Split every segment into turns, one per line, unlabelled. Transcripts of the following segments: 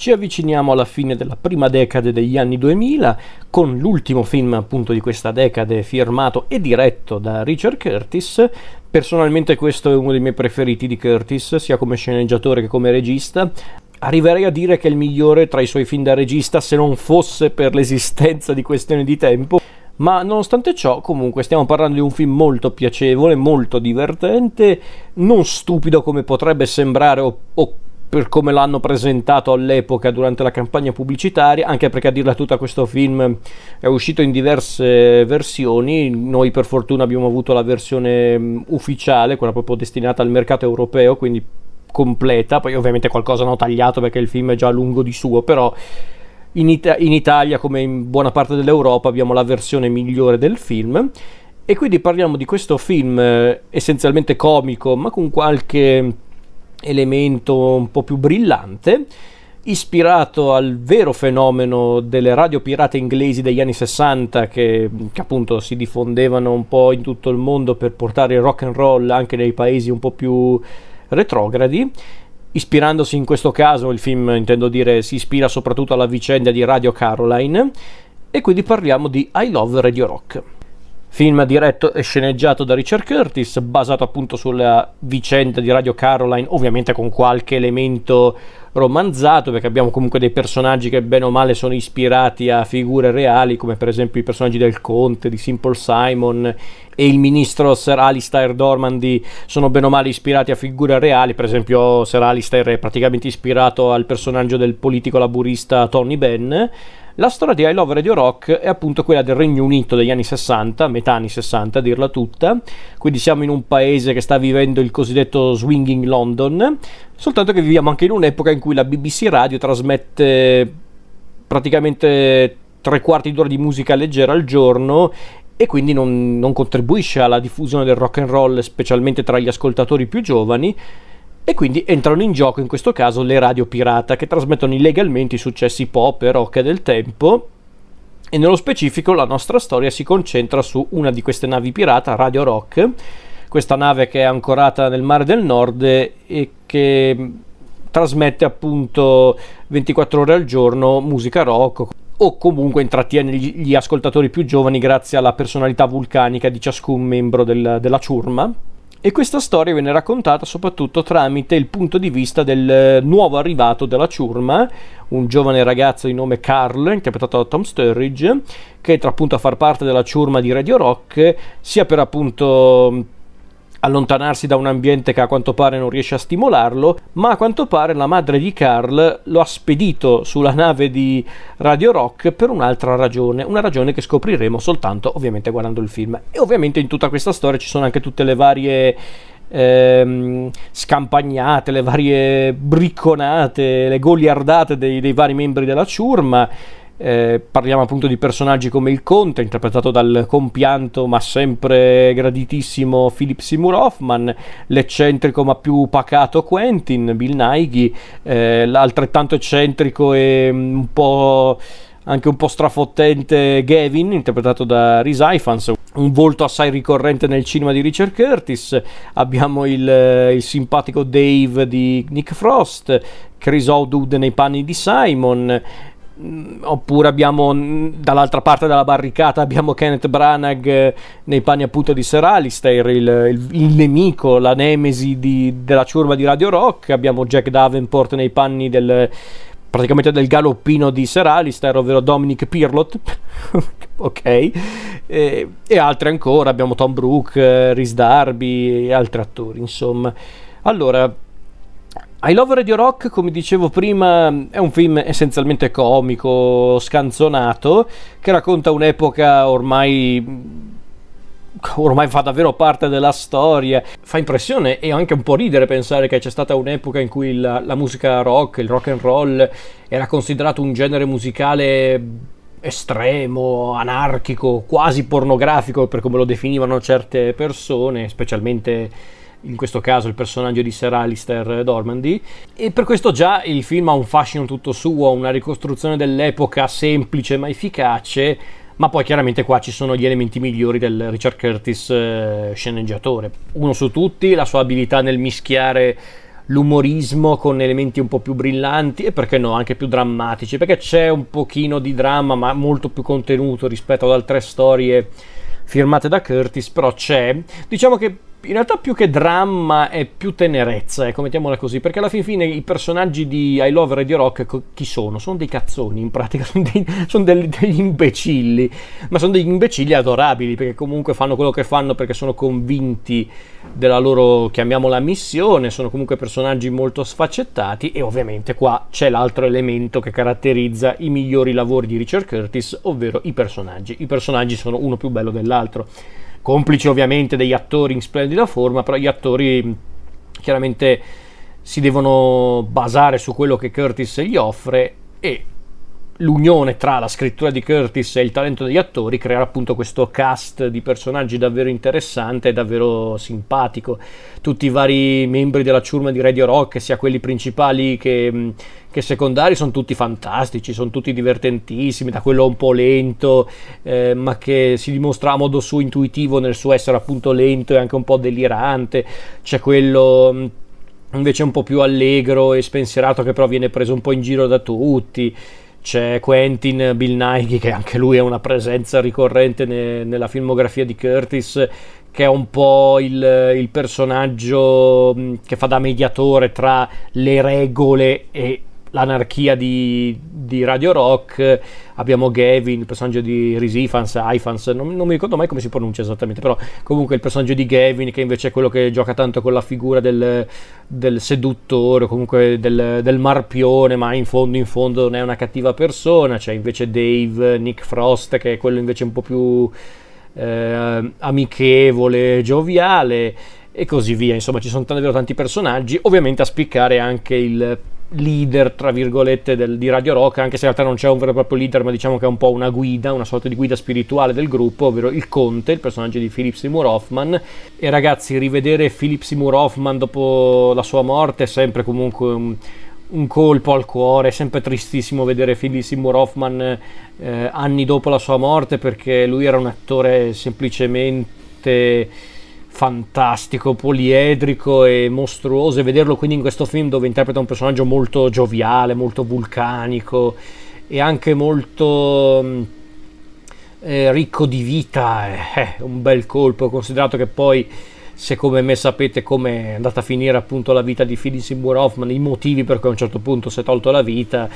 ci avviciniamo alla fine della prima decade degli anni 2000 con l'ultimo film appunto di questa decade firmato e diretto da Richard Curtis. Personalmente questo è uno dei miei preferiti di Curtis, sia come sceneggiatore che come regista. Arriverei a dire che è il migliore tra i suoi film da regista se non fosse per l'esistenza di questioni di tempo. Ma nonostante ciò, comunque, stiamo parlando di un film molto piacevole, molto divertente, non stupido come potrebbe sembrare o, o per come l'hanno presentato all'epoca durante la campagna pubblicitaria, anche perché a dirla tutta questo film è uscito in diverse versioni, noi per fortuna abbiamo avuto la versione mm, ufficiale, quella proprio destinata al mercato europeo, quindi completa, poi ovviamente qualcosa hanno tagliato perché il film è già lungo di suo, però in, It- in Italia come in buona parte dell'Europa abbiamo la versione migliore del film. E quindi parliamo di questo film eh, essenzialmente comico ma con qualche elemento un po' più brillante, ispirato al vero fenomeno delle radio pirate inglesi degli anni 60 che, che, appunto si diffondevano un po' in tutto il mondo per portare il rock and roll anche nei paesi un po' più retrogradi. Ispirandosi in questo caso, il film intendo dire si ispira soprattutto alla vicenda di Radio Caroline e quindi parliamo di I Love Radio Rock. Film diretto e sceneggiato da Richard Curtis, basato appunto sulla vicenda di Radio Caroline, ovviamente con qualche elemento romanzato, perché abbiamo comunque dei personaggi che bene o male sono ispirati a figure reali, come per esempio i personaggi del Conte, di Simple Simon e il ministro Sir Alistair Dormandy sono bene o male ispirati a figure reali, per esempio Sir Alistair è praticamente ispirato al personaggio del politico laburista Tony Benn la storia di I Love Radio Rock è appunto quella del Regno Unito degli anni 60, metà anni 60 a dirla tutta, quindi siamo in un paese che sta vivendo il cosiddetto swinging London, soltanto che viviamo anche in un'epoca in cui la BBC Radio trasmette praticamente tre quarti d'ora di musica leggera al giorno e quindi non, non contribuisce alla diffusione del rock and roll, specialmente tra gli ascoltatori più giovani e quindi entrano in gioco in questo caso le radio pirata che trasmettono illegalmente i successi pop e rock del tempo. E nello specifico la nostra storia si concentra su una di queste navi pirata, Radio Rock, questa nave che è ancorata nel mare del nord e che trasmette appunto 24 ore al giorno musica rock o comunque intrattiene gli ascoltatori più giovani grazie alla personalità vulcanica di ciascun membro del, della ciurma e questa storia viene raccontata soprattutto tramite il punto di vista del eh, nuovo arrivato della ciurma, un giovane ragazzo di nome Carl, interpretato da Tom Sturridge, che entra appunto a far parte della ciurma di Radio Rock, sia per appunto allontanarsi da un ambiente che a quanto pare non riesce a stimolarlo, ma a quanto pare la madre di Carl lo ha spedito sulla nave di Radio Rock per un'altra ragione, una ragione che scopriremo soltanto ovviamente guardando il film. E ovviamente in tutta questa storia ci sono anche tutte le varie ehm, scampagnate, le varie bricconate, le goliardate dei, dei vari membri della ciurma eh, parliamo appunto di personaggi come il Conte, interpretato dal compianto ma sempre graditissimo Philip Seymour Hoffman, l'eccentrico ma più pacato Quentin, Bill Nighy, eh, l'altrettanto eccentrico e mm, un po' anche un po' strafottente Gavin, interpretato da Rhys Ifans, un volto assai ricorrente nel cinema di Richard Curtis. Abbiamo il, eh, il simpatico Dave di Nick Frost, Chris O'Dood nei panni di Simon. Mm, oppure abbiamo mm, dall'altra parte della barricata abbiamo Kenneth Branagh eh, nei panni appunto di Sir Alistair il, il, il nemico, la nemesi di, della ciurma di Radio Rock. Abbiamo Jack Davenport nei panni del praticamente del galoppino di Sir Alistair ovvero Dominic Pirlot. Ok. E, e, altri ancora abbiamo Tom Brooke, eh, Rhys Darby e altri attori insomma. Allora i Love Radio Rock, come dicevo prima, è un film essenzialmente comico, scanzonato, che racconta un'epoca ormai ormai fa davvero parte della storia. Fa impressione e anche un po' ridere pensare che c'è stata un'epoca in cui la, la, musica rock, il rock and roll, era considerato un genere musicale estremo, anarchico, quasi pornografico per come lo definivano certe persone, specialmente in questo caso il personaggio di Sir Alistair Dormandy e per questo già il film ha un fascino tutto suo, una ricostruzione dell'epoca semplice ma efficace ma poi chiaramente qua ci sono gli elementi migliori del Richard Curtis eh, sceneggiatore uno su tutti, la sua abilità nel mischiare l'umorismo con elementi un po' più brillanti e perché no, anche più drammatici, perché c'è un pochino di dramma ma molto più contenuto rispetto ad altre storie firmate da Curtis, però c'è. Diciamo che in realtà più che dramma è più tenerezza, ecco, mettiamola così, perché alla fin fine i personaggi di I Love Radio Rock chi sono? Sono dei cazzoni, in pratica, sono, dei, sono degli, degli, imbecilli, ma sono degli imbecilli adorabili, perché comunque fanno quello che fanno perché sono convinti della loro, chiamiamola, missione, sono comunque personaggi molto sfaccettati e ovviamente qua c'è l'altro elemento che caratterizza i migliori lavori di Richard Curtis, ovvero i personaggi. I personaggi sono uno più bello dell'altro complici ovviamente degli attori in splendida forma, però gli attori chiaramente si devono basare su quello che Curtis gli offre e l'unione tra la scrittura di Curtis e il talento degli attori creerà appunto questo cast di personaggi davvero interessante e davvero simpatico. Tutti i vari membri della ciurma di Radio Rock, sia quelli principali che, che secondari, sono tutti fantastici, sono tutti divertentissimi, da quello un po' lento, eh, ma che si dimostra a modo suo intuitivo nel suo essere appunto lento e anche un po' delirante. C'è quello invece un po' più allegro e spensierato che però viene preso un po' in giro da tutti c'è Quentin Bill Nighy che anche lui è una presenza ricorrente ne, nella filmografia di Curtis che è un po' il, il, personaggio che fa da mediatore tra le regole e l'anarchia di, di, Radio Rock abbiamo Gavin il personaggio di Risifans Ifans non, non, mi ricordo mai come si pronuncia esattamente però comunque il personaggio di Gavin che invece è quello che gioca tanto con la figura del, del seduttore comunque del, del, marpione ma in fondo in fondo non è una cattiva persona c'è invece Dave Nick Frost che è quello invece un po' più eh, amichevole gioviale e così via. Insomma ci sono davvero tanti personaggi ovviamente a spiccare anche il leader, tra virgolette, del, di Radio Rock, anche se in realtà non c'è un vero e proprio leader, ma diciamo che è un po' una guida, una sorta di guida spirituale del gruppo, ovvero il Conte, il personaggio di Philip Seymour Hoffman. E ragazzi, rivedere Philip Seymour Hoffman dopo la sua morte è sempre comunque un, un colpo al cuore, è sempre tristissimo vedere Philip Seymour Hoffman eh, anni dopo la sua morte, perché lui era un attore semplicemente fantastico, poliedrico e mostruoso e vederlo quindi in questo film dove interpreta un personaggio molto gioviale, molto vulcanico e anche molto mm, eh, ricco di vita è eh, un bel colpo considerato che poi se come me sapete come è andata a finire appunto la vita di Philip Seymour Hoffman i motivi per cui a un certo punto si è tolto la vita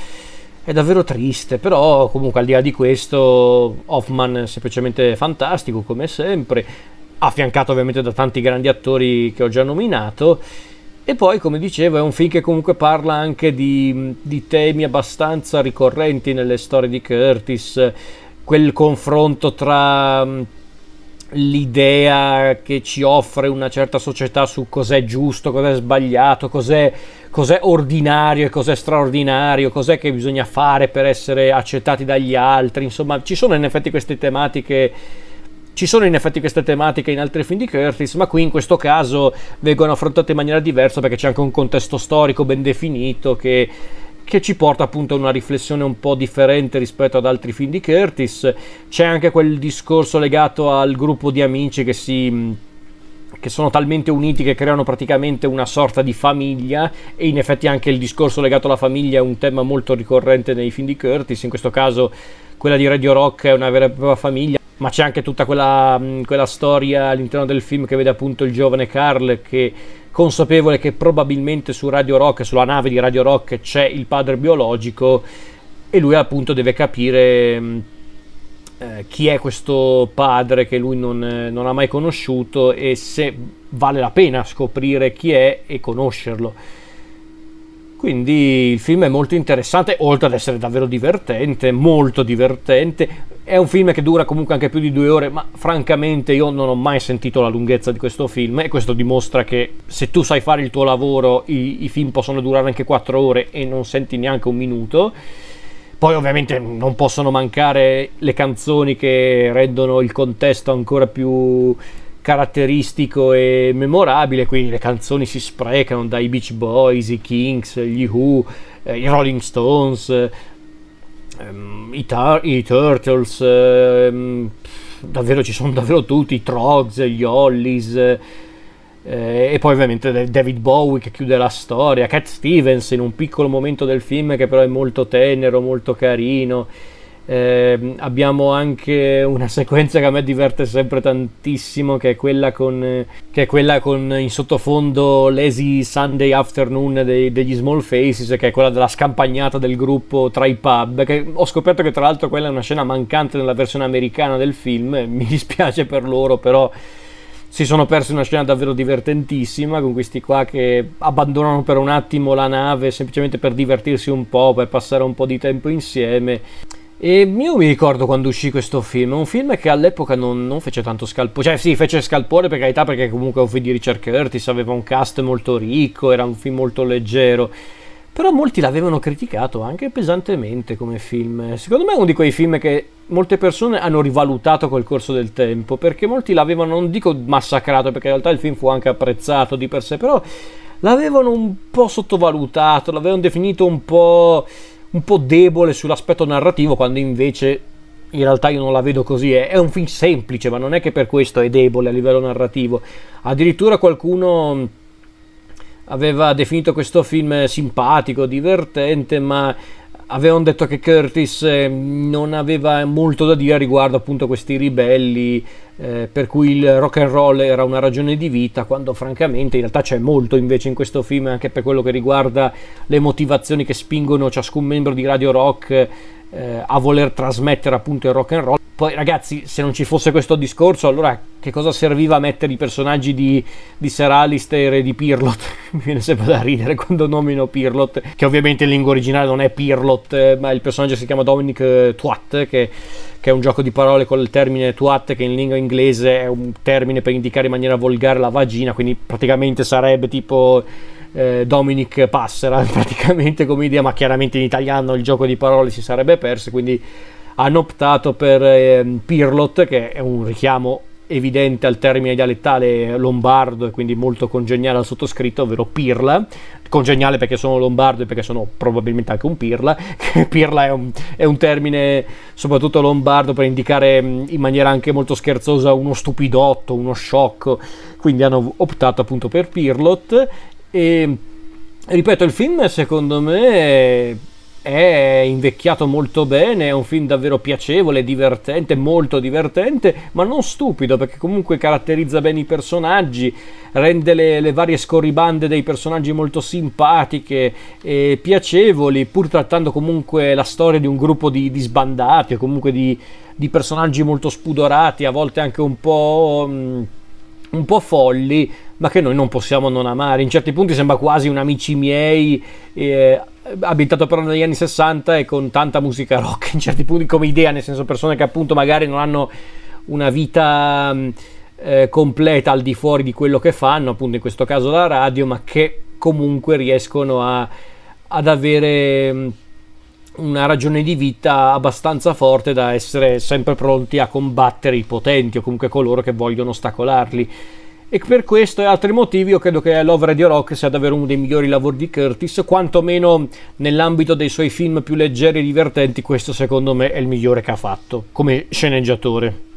è davvero triste, però comunque al di là di questo Hoffman è semplicemente fantastico come sempre, affiancato ovviamente da tanti grandi attori che ho già nominato. E poi, come dicevo, è un film che comunque parla anche di, di temi abbastanza ricorrenti nelle storie di Curtis, quel confronto tra mm, l'idea che ci offre una certa società su cos'è giusto, cos'è sbagliato, cos'è, cos'è, ordinario e cos'è straordinario, cos'è che bisogna fare per essere accettati dagli altri. Insomma, ci sono in effetti queste tematiche ci sono in effetti queste tematiche in altri film di Curtis, ma qui in questo caso vengono affrontate in maniera diversa perché c'è anche un contesto storico ben definito che, che ci porta appunto a una riflessione un po' differente rispetto ad altri film di Curtis. C'è anche quel discorso legato al gruppo di amici che si che sono talmente uniti che creano praticamente una sorta di famiglia e in effetti anche il discorso legato alla famiglia è un tema molto ricorrente nei film di Curtis, in questo caso quella di Radio Rock è una vera e propria famiglia ma c'è anche tutta quella, mm, quella, storia all'interno del film che vede appunto il giovane Carl che consapevole che probabilmente su Radio Rock, sulla nave di Radio Rock c'è il padre biologico e lui appunto deve capire mm, eh, chi è questo padre che lui non, eh, non ha mai conosciuto e se vale la pena scoprire chi è e conoscerlo. Quindi il film è molto interessante, oltre ad essere davvero divertente, molto divertente. È un film che dura comunque anche più di due ore, ma francamente io non ho mai sentito la lunghezza di questo film e questo dimostra che se tu sai fare il tuo lavoro i, i film possono durare anche quattro ore e non senti neanche un minuto. Poi ovviamente non possono mancare le canzoni che rendono il contesto ancora più caratteristico e memorabile, quindi le canzoni si sprecano dai Beach Boys, i Kings, gli Who, eh, i Rolling Stones, ehm, i, i, Turtles, ehm, davvero ci sono davvero tutti, i Trogs, gli Hollies, eh, e poi ovviamente David Bowie che chiude la storia, Cat Stevens in un piccolo momento del film che però è molto tenero, molto carino. Eh, abbiamo anche una sequenza che a me diverte sempre tantissimo, che è quella con, è quella con in sottofondo Lazy Sunday Afternoon dei, degli Small Faces, che è quella della scampagnata del gruppo tra i pub. Che ho scoperto che tra l'altro quella è una scena mancante nella versione americana del film. Mi dispiace per loro, però si sono persi una scena davvero divertentissima con questi qua che abbandonano per un attimo la nave semplicemente per divertirsi un po', per passare un po' di tempo insieme. E io mi ricordo quando uscì questo film, un film che all'epoca non, non fece tanto scalpore, cioè sì, fece scalpore per carità perché comunque è un film di Richard Curtis, aveva un cast molto ricco, era un film molto leggero però molti l'avevano criticato anche pesantemente come film. Secondo me è uno di quei film che molte persone hanno rivalutato col corso del tempo, perché molti l'avevano, non dico massacrato, perché in realtà il film fu anche apprezzato di per sé, però l'avevano un po' sottovalutato, l'avevano definito un po', un po debole sull'aspetto narrativo, quando invece in realtà io non la vedo così, è, un film semplice, ma non è che per questo è debole a livello narrativo. Addirittura qualcuno aveva definito questo film simpatico, divertente, ma avevano detto che Curtis eh, non aveva molto da dire riguardo appunto questi ribelli eh, per cui il rock and roll era una ragione di vita quando francamente in realtà c'è molto invece in questo film anche per quello che riguarda le motivazioni che spingono ciascun membro di Radio Rock eh, a voler trasmettere appunto il rock and roll poi ragazzi, se non ci fosse questo discorso, allora che cosa serviva mettere i personaggi di, di Sir Alistair e di Pirlot? Mi viene sempre da ridere quando nomino Pirlot, che ovviamente in lingua originale non è Pirlot, eh, ma il personaggio si chiama Dominic eh, Twat, che, che, è un gioco di parole con il termine Twat, che in lingua inglese è un termine per indicare in maniera volgare la vagina, quindi praticamente sarebbe tipo... Eh, Dominic Passera praticamente come idea ma chiaramente in italiano il gioco di parole si sarebbe perso quindi hanno optato per eh, Pirlot, che è un richiamo evidente al termine dialettale lombardo e quindi molto congeniale al sottoscritto, ovvero Pirla. Congeniale perché sono lombardo e perché sono probabilmente anche un Pirla. pirla è un, è un, termine soprattutto lombardo per indicare mm, in maniera anche molto scherzosa uno stupidotto, uno sciocco. Quindi hanno optato appunto per Pirlot e ripeto, il film secondo me è invecchiato molto bene, è un film davvero piacevole, divertente, molto divertente, ma non stupido perché comunque caratterizza bene i personaggi, rende le, le varie scorribande dei personaggi molto simpatiche e piacevoli, pur trattando comunque la storia di un gruppo di, di sbandati o comunque di, di, personaggi molto spudorati, a volte anche un po'... Mm, un po' folli, ma che noi non possiamo non amare. In certi punti sembra quasi un amici miei, eh, abitato però negli anni 60 e con tanta musica rock in certi punti come idea, nel senso persone che appunto magari non hanno una vita mm, eh, completa al di fuori di quello che fanno, appunto in questo caso la radio, ma che comunque riescono a, ad avere mm, una ragione di vita abbastanza forte da essere sempre pronti a combattere i potenti o comunque coloro che vogliono ostacolarli e per questo e altri motivi io credo che Love Radio Rock sia davvero uno dei migliori lavori di Curtis, quantomeno nell'ambito dei suoi film più leggeri e divertenti, questo secondo me è il migliore che ha fatto come sceneggiatore.